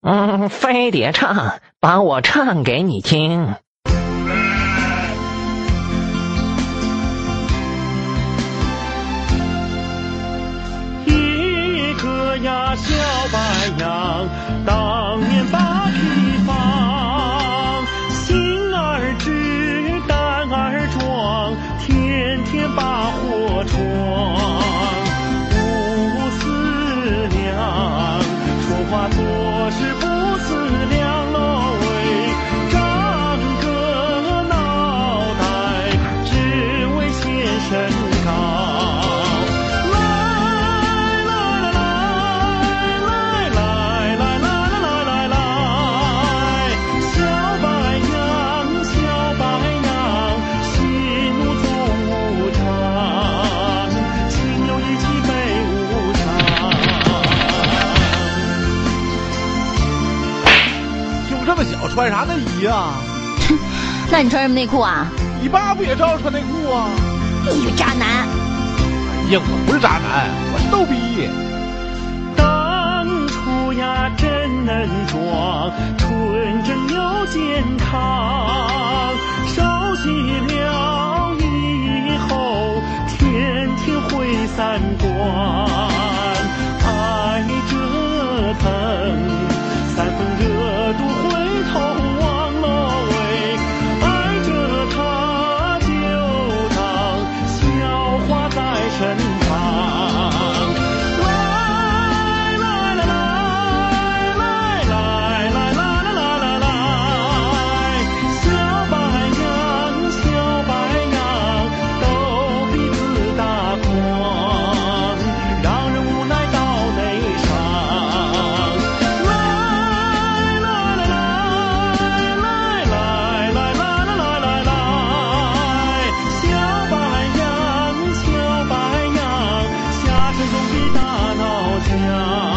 嗯，非得唱，把我唱给你听。一个呀小白杨，当年把皮放，心儿直，胆儿壮，天天把火闯。穿啥内衣啊？那你穿什么内裤啊？你爸不也照样穿内裤啊？你个渣男！哎呀，我不是渣男，我是逗逼。当初呀真能装，纯真又健康。熟悉了以后，天天会散光。 ฉันท now.